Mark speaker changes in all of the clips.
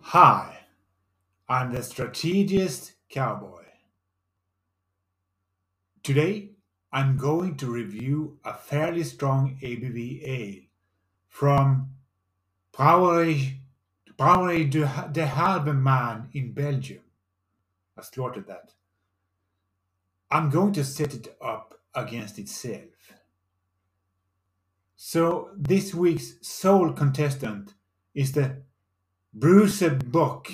Speaker 1: Hi, I'm the strategist cowboy. Today, I'm going to review a fairly strong ABV ale from Brouwerij, Brouwerij de, Halve Maan in Belgium. I slaughtered that. I'm going to set it up against itself. So, this week's sole contestant is the Brugse Bok.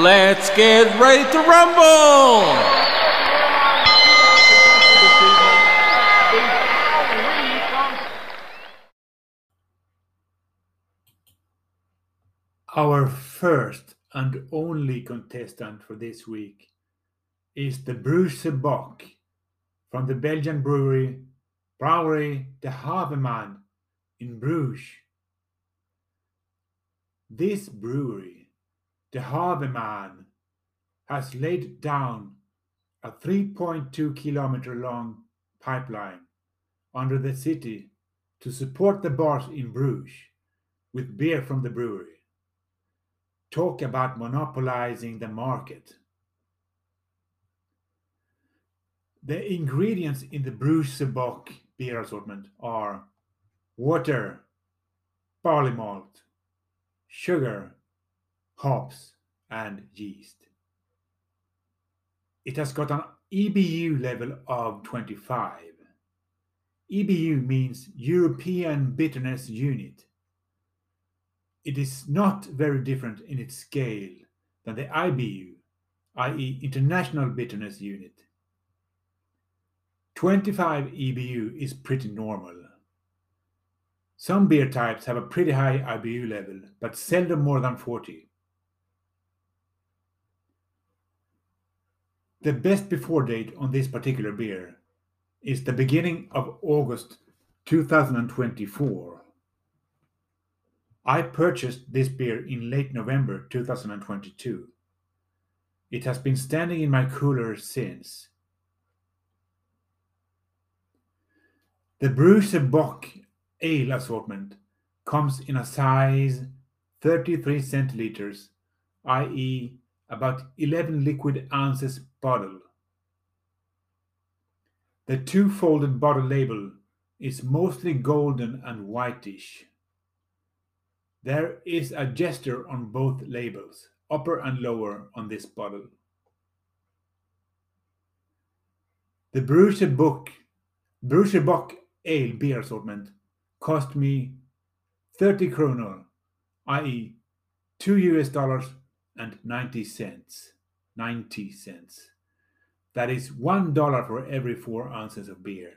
Speaker 2: Let's get ready to rumble!
Speaker 1: Our first and only contestant for this week is the Brugse Bok from the Belgian brewery Brouwerij de Halve Maan in Bruges. This brewery, de Halve Maan, has laid down a 3.2 kilometer long pipeline under the city to support the bars in Bruges with beer from the brewery. Talk about monopolizing the market. The ingredients in the Brugse Bok beer assortment are water, barley malt, sugar, hops, and yeast. It has got an EBU level of 25. EBU means European Bitterness Unit. It is not very different in its scale than the IBU, i.e., International Bitterness Unit. 25 EBU is pretty normal. Some beer types have a pretty high IBU level, but seldom more than 40. The best before date on this particular beer is the beginning of August 2024. I purchased this beer in late November 2022. It has been standing in my cooler since. The Brugse Bok ale assortment comes in a size 33 centiliters, i.e., about 11 liquid ounces bottle. The two folded bottle label is mostly golden and whitish. There is a gesture on both labels, upper and lower, on this bottle. The Brugse Bok, Brugse Bok ale beer assortment cost me 30 kronor, i.e., 2 US dollars and 90 cents. 90 cents. That is one dollar for every four ounces of beer.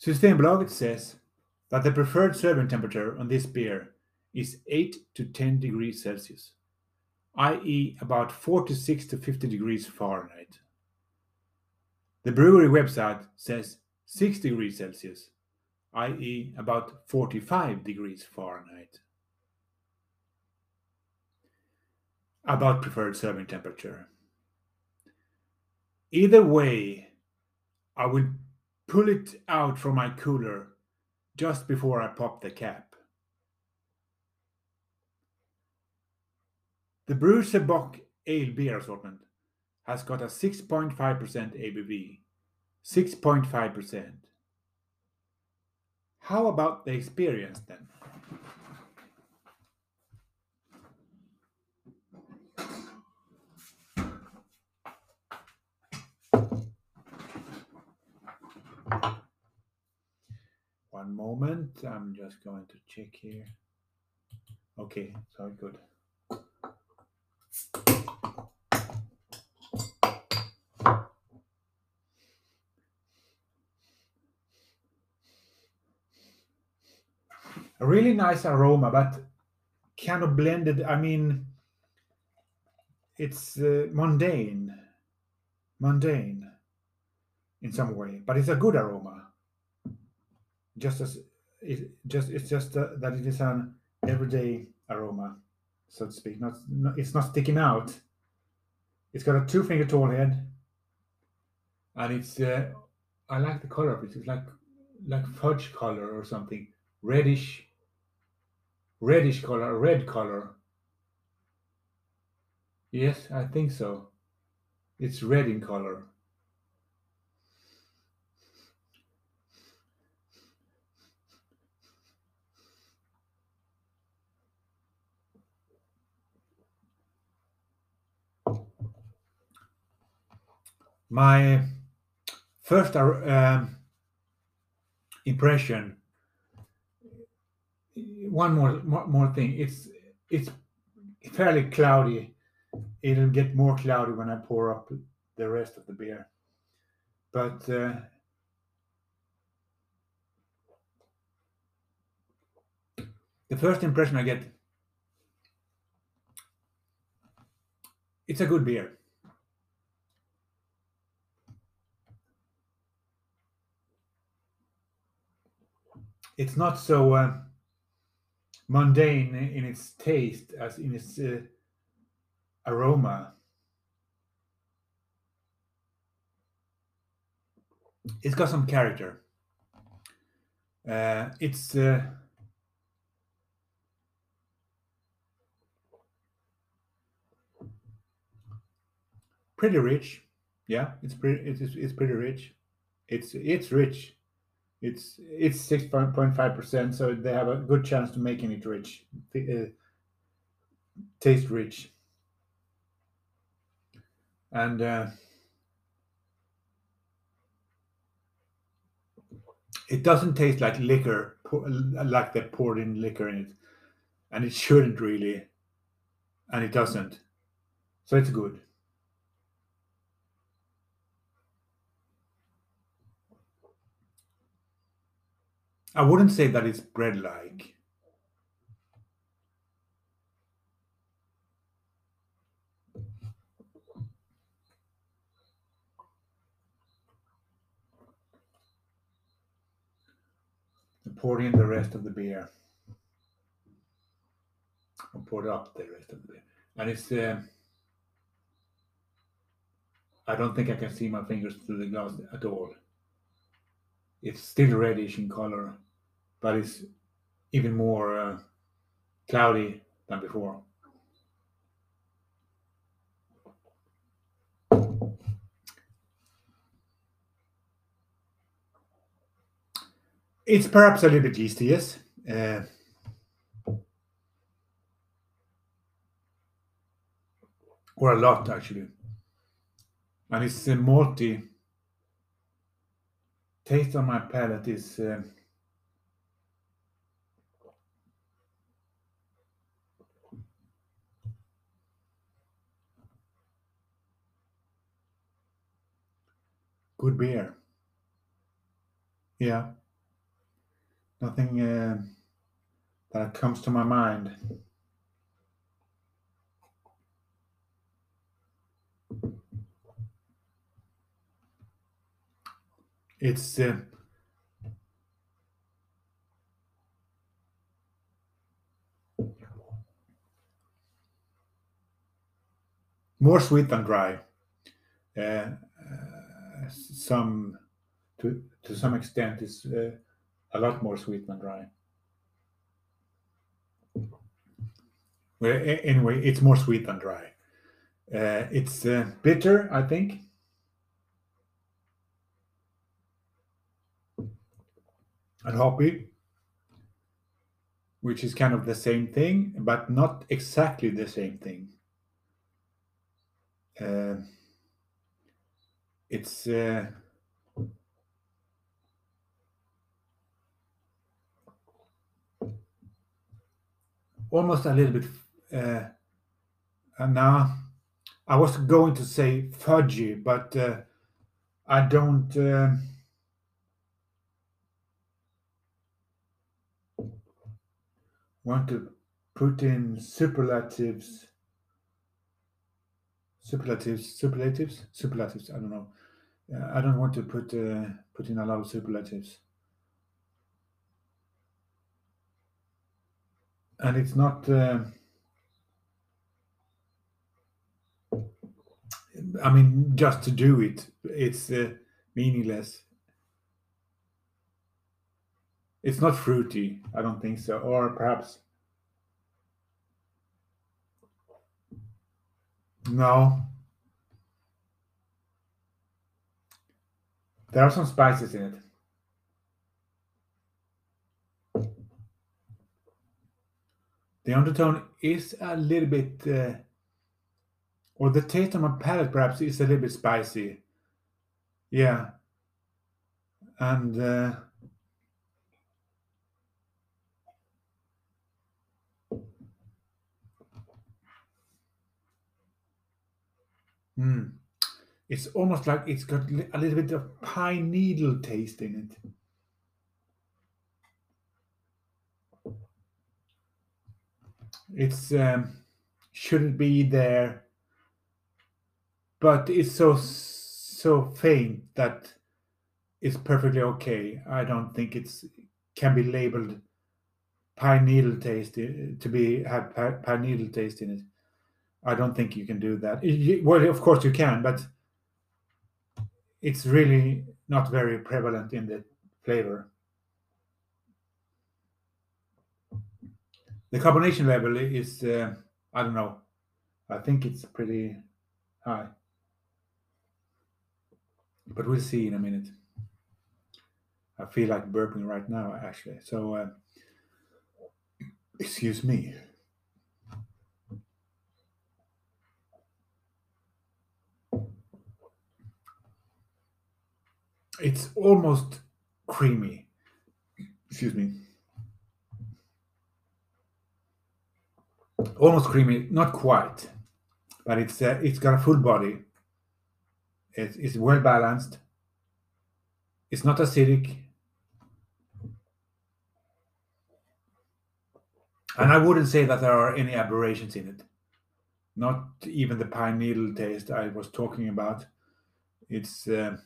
Speaker 1: Systembolaget says that the preferred serving temperature on this beer is 8 to 10 degrees Celsius, i.e., about 46 to 50 degrees Fahrenheit. The brewery website says 6 degrees Celsius, i.e., about 45 degrees Fahrenheit. About preferred serving temperature. Either way, I will pull it out from my cooler just before I pop the cap. The Brugse Bok Ale beer assortment has got a 6.5% ABV. 6.5%. How about the experience then? One moment, I'm just going to check here. Okay, so good. a really nice aroma, but kind of blended. I mean, it's uh, mundane, mundane in some way, but it's a good aroma. Just as it just it's just that it is an everyday aroma, so to speak. Not, not it's not sticking out. It's got a two finger tall head, and it's uh, I like the color of it. It's like like fudge color or something, reddish, reddish color, red color. Yes, I think so. It's red in color. My first uh, impression. One more, more thing. It's it's fairly cloudy. It'll get more cloudy when I pour up the rest of the beer. But uh, the first impression I get, it's a good beer. It's not so uh, mundane in its taste as in its uh, aroma. It's got some character. Uh, it's uh, pretty rich. Yeah, it's pretty. It's it's pretty rich. It's it's rich it's it's six point five percent, so they have a good chance to making it rich, uh, taste rich, and uh, it doesn't taste like liquor, like they poured in liquor in it, and it shouldn't really, and it doesn't, so it's good. I wouldn't say that it's bread like. pour in the rest of the beer. Or pour it up the rest of the beer. And it's, uh, I don't think I can see my fingers through the glass at all. It's still reddish in color, but it's even more uh, cloudy than before. It's perhaps a little bit yeasty. Uh, or a lot, actually. And it's uh, malty taste on my palate is uh, good beer. Yeah. Nothing uh, that comes to my mind. It's uh, more sweet than dry. Uh, uh, some to to some extent is uh, a lot more sweet than dry. Well, anyway, it's more sweet than dry. Uh, it's uh, bitter, I think. And hoppy, which is kind of the same thing, but not exactly the same thing. Uh, it's uh, almost a little bit. Uh, and now I was going to say fudgy, but uh, I don't. Want to put in superlatives superlatives, superlatives, superlatives. I don't know. I don't want to put uh, put in a lot of superlatives. And it's not. Uh, I mean, just to do it, it's uh, meaningless. It's not fruity. I don't think so. Or perhaps. No. There are some spices in it. The undertone is a little bit, uh, or the taste on my palate perhaps is a little bit spicy. Yeah. And uh, mm, it's almost like it's got a little bit of pine needle taste in it. It's um, shouldn't be there, but it's so so faint that it's perfectly okay. I don't think it's can be labeled pine needle taste to be have pine needle taste in it. I don't think you can do that. Well, of course you can, but it's really not very prevalent in the flavor. The carbonation level is, uh, I don't know, I think it's pretty high. But we'll see in a minute. I feel like burping right now, actually. So, uh, excuse me. It's almost creamy. Excuse me. Almost creamy, not quite, but it's uh, it's got a full body. It's, it's well balanced. It's not acidic, and I wouldn't say that there are any aberrations in it. Not even the pine needle taste I was talking about. It's uh,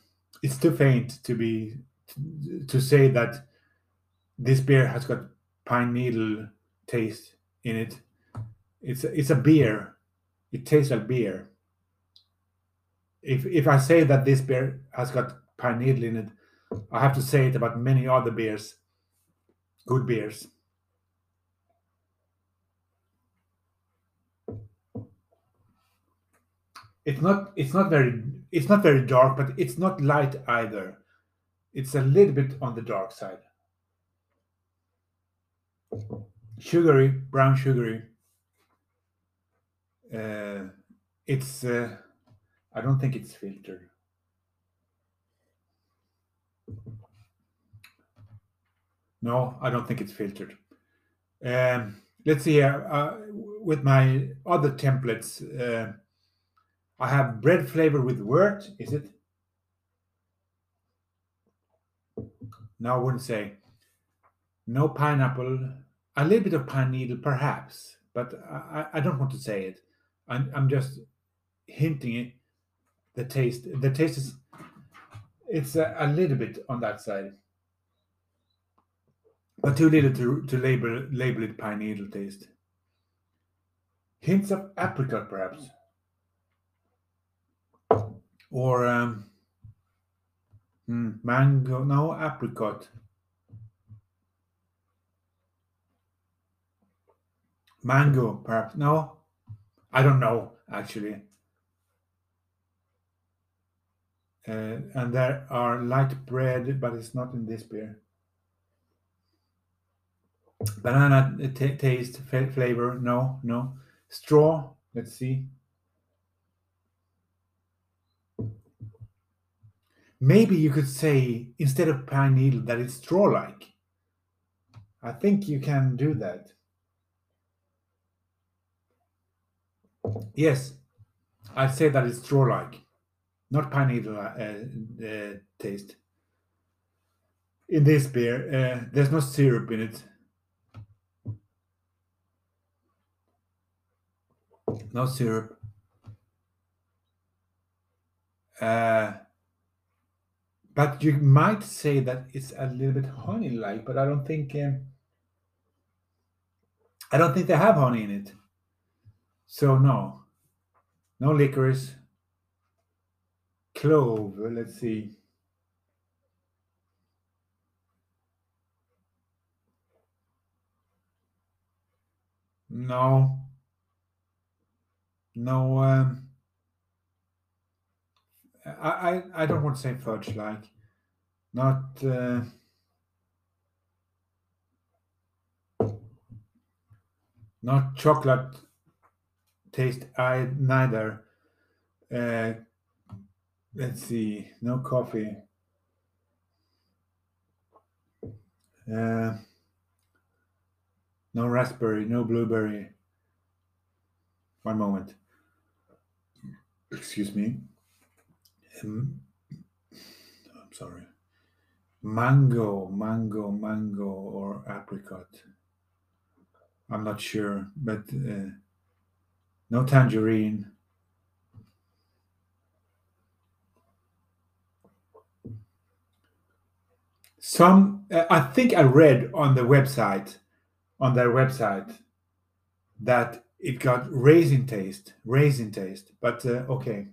Speaker 1: it's too faint to be to say that this beer has got pine needle taste in it. It's it's a beer. It tastes like beer. If if I say that this beer has got pine needle in it, I have to say it about many other beers, good beers. It's not it's not very it's not very dark, but it's not light either. It's a little bit on the dark side. Sugary, brown sugary. Uh, it's uh, I don't think it's filtered. No, I don't think it's filtered. Um, let's see here. Uh, with my other templates, uh, I have bread flavor with wort. Is it? No, I wouldn't say. No pineapple. A little bit of pine needle, perhaps, but I, I don't want to say it. I'm, I'm just hinting it. The taste. The taste is. It's a, a little bit on that side, but too little to to label label it pine needle taste. Hints of apricot, perhaps, or um, hmm, mango. No, apricot. Mango, perhaps. No, I don't know actually. Uh, and there are light bread, but it's not in this beer. Banana uh, taste, flavor. No, no. Straw. Let's see. Maybe you could say instead of pine needle that it's straw-like. I think you can do that. Yes, I'd say that it's straw-like, not pine needle uh, uh, taste. In this beer, uh, there's no syrup in it. No syrup. Uh, but you might say that it's a little bit honey-like, but I don't think um, I don't think they have honey in it. So no, no licorice, clove. Let's see. No. No. Um, I, I I don't want to say fudge like. Not. Uh, not chocolate taste I neither. Uh, let's see, no coffee. Uh, no raspberry, no blueberry. One moment. Excuse me. I'm sorry. Mango, mango, mango, or apricot. I'm not sure, but uh, no tangerine. Some, uh, I think I read on the website, on their website, that it got raisin taste, raisin taste. But uh, okay,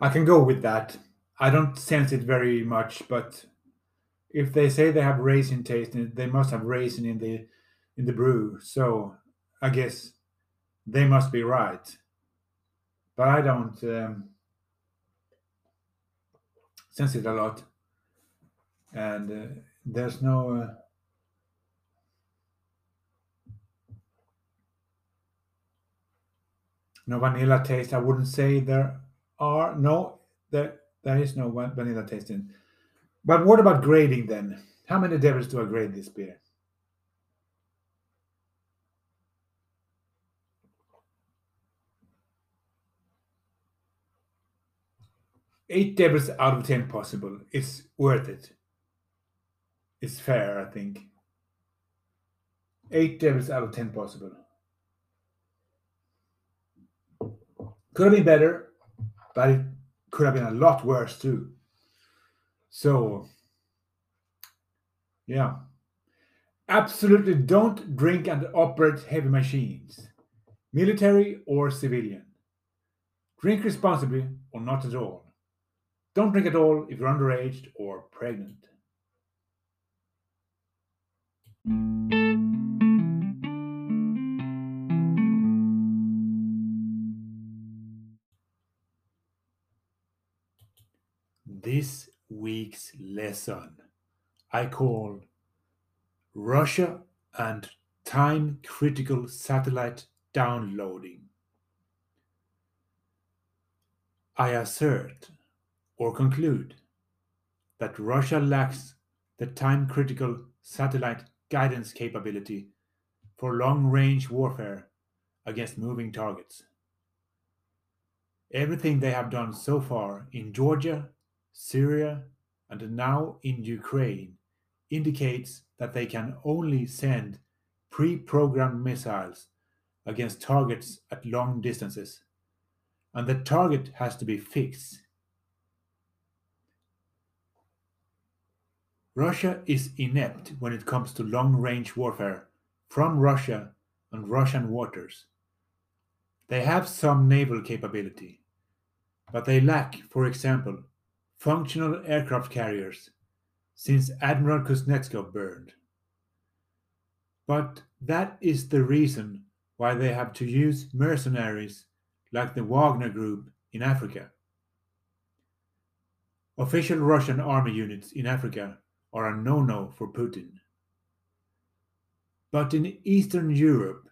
Speaker 1: I can go with that. I don't sense it very much, but if they say they have raisin taste, they must have raisin in the in the brew. So I guess they must be right. But I don't um, sense it a lot, and uh, there's no. Uh, no vanilla taste. I wouldn't say there are no there there is no vanilla tasting. But what about grading then? How many devils do I grade this beer? Eight devils out of ten possible. It's worth it. It's fair, I think. Eight devils out of ten possible. Could have been better, but it could have been a lot worse too. So, yeah. Absolutely don't drink and operate heavy machines, military or civilian. Drink responsibly or not at all. Don't drink at all if you're underage or pregnant. Week's lesson I call Russia and Time Critical Satellite Downloading. I assert or conclude that Russia lacks the time critical satellite guidance capability for long range warfare against moving targets. Everything they have done so far in Georgia, Syria, and now in Ukraine indicates that they can only send pre programmed missiles against targets at long distances, and the target has to be fixed. Russia is inept when it comes to long range warfare from Russia and Russian waters. They have some naval capability, but they lack, for example, functional aircraft carriers since Admiral Kuznetsov burned. But that is the reason why they have to use mercenaries like the Wagner Group in Africa. Official Russian army units in Africa are a no no for Putin. But in Eastern Europe,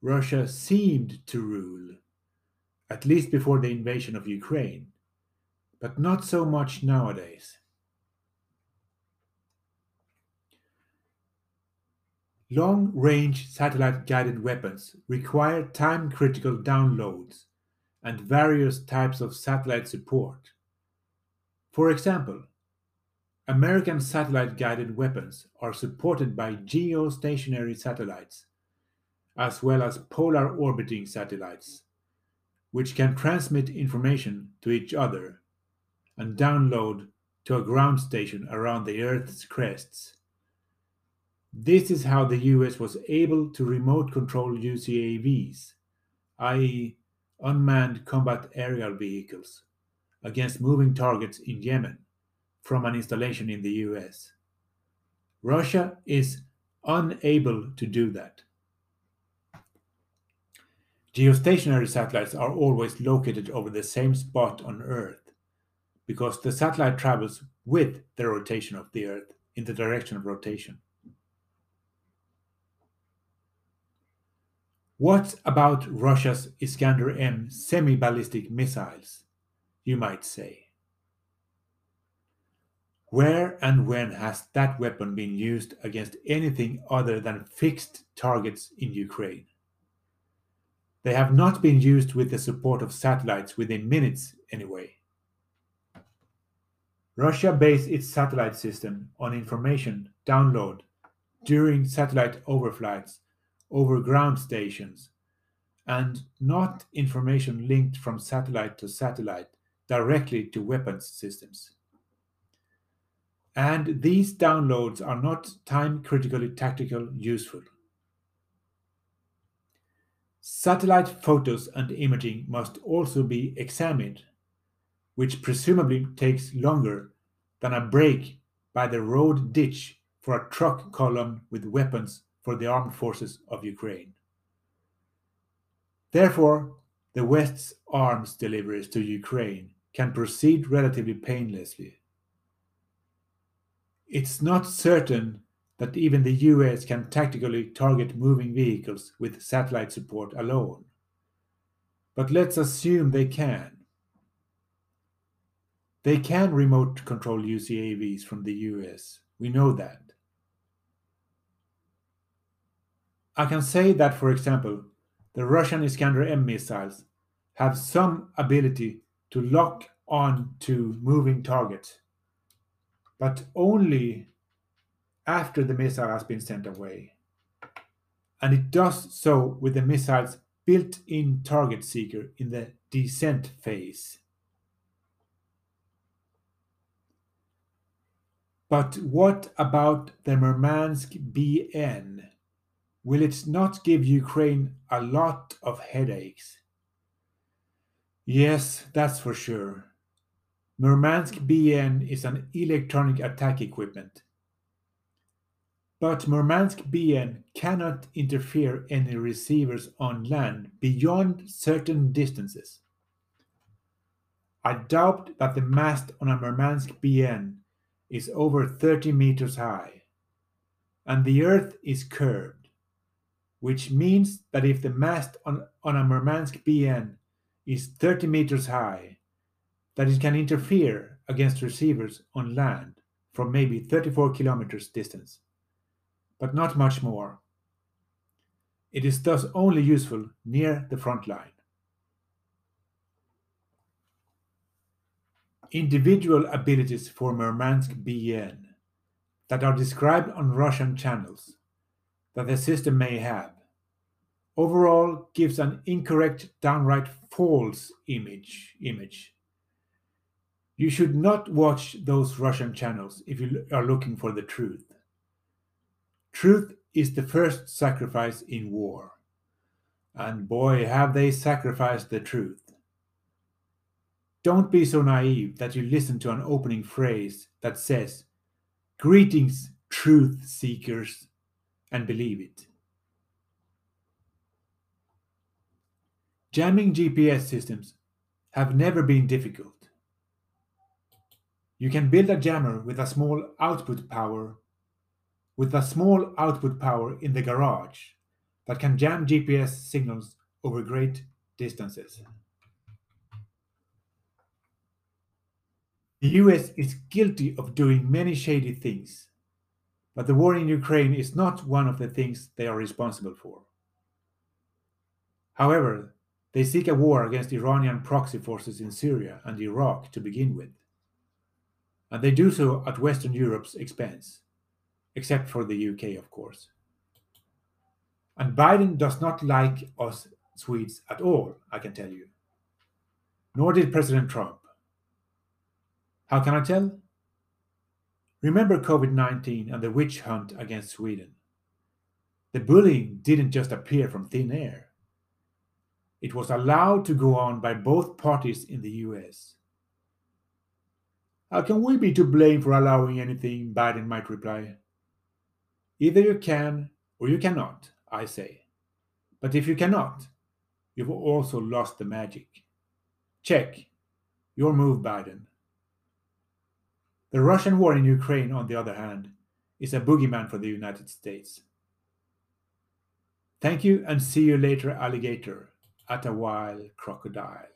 Speaker 1: Russia seemed to rule, at least before the invasion of Ukraine but not so much nowadays. Long range satellite guided weapons require time critical downloads and various types of satellite support. For example, American satellite guided weapons are supported by geostationary satellites, as well as polar orbiting satellites, which can transmit information to each other and download to a ground station around the Earth's crests. This is how the US was able to remote control UCAVs, i.e., unmanned combat aerial vehicles, against moving targets in Yemen from an installation in the US. Russia is unable to do that. Geostationary satellites are always located over the same spot on Earth because the satellite travels with the rotation of the Earth in the direction of rotation. What about Russia's Iskander M semi ballistic missiles, you might say? Where and when has that weapon been used against anything other than fixed targets in Ukraine? They have not been used with the support of satellites within minutes, anyway. Russia based its satellite system on information download during satellite overflights over ground stations and not information linked from satellite to satellite directly to weapons systems. And these downloads are not time critically tactical useful. Satellite photos and imaging must also be examined, which presumably takes longer than a break by the road ditch for a truck column with weapons for the armed forces of Ukraine. Therefore, the West's arms deliveries to Ukraine can proceed relatively painlessly. It's not certain that even the US can tactically target moving vehicles with satellite support alone. But let's assume they can. They can remote control UCAVs from the US. We know that. I can say that, for example, the Russian Iskander M missiles have some ability to lock on to moving targets, but only after the missile has been sent away. And it does so with the missile's built in target seeker in the descent phase. But what about the Murmansk BN? Will it not give Ukraine a lot of headaches? Yes, that's for sure. Murmansk BN is an electronic attack equipment. But Murmansk BN cannot interfere any receivers on land beyond certain distances. I doubt that the mast on a Murmansk BN is over 30 meters high, and the Earth is curved which means that if the mast on, on a Murmansk BN is 30 meters high, that it can interfere against receivers on land from maybe 34 kilometers distance, but not much more. It is thus only useful near the front line. Individual abilities for Murmansk BN that are described on Russian channels that the system may have. Overall gives an incorrect downright false image image. You should not watch those russian channels if you are looking for the truth. Truth is the first sacrifice in war. And boy have they sacrificed the truth don't be so naive that you listen to an opening phrase that says greetings truth seekers and believe it. Jamming GPS systems have never been difficult. You can build a jammer with a small output power with a small output power in the garage that can jam GPS signals over great distances. The US is guilty of doing many shady things but the war in Ukraine is not one of the things they are responsible for. However, they seek a war against Iranian proxy forces in Syria and Iraq to begin with. And they do so at Western Europe's expense, except for the UK, of course. And Biden does not like us Swedes at all, I can tell you. nor did President Trump. How can I tell? Remember COVID 19 and the witch hunt against Sweden. The bullying didn't just appear from thin air. It was allowed to go on by both parties in the US. How can we be to blame for allowing anything? Biden might reply. Either you can or you cannot, I say. But if you cannot, you've also lost the magic. Check. Your move, Biden. The Russian war in Ukraine, on the other hand, is a boogeyman for the United States. Thank you and see you later, alligator, at a while, crocodile.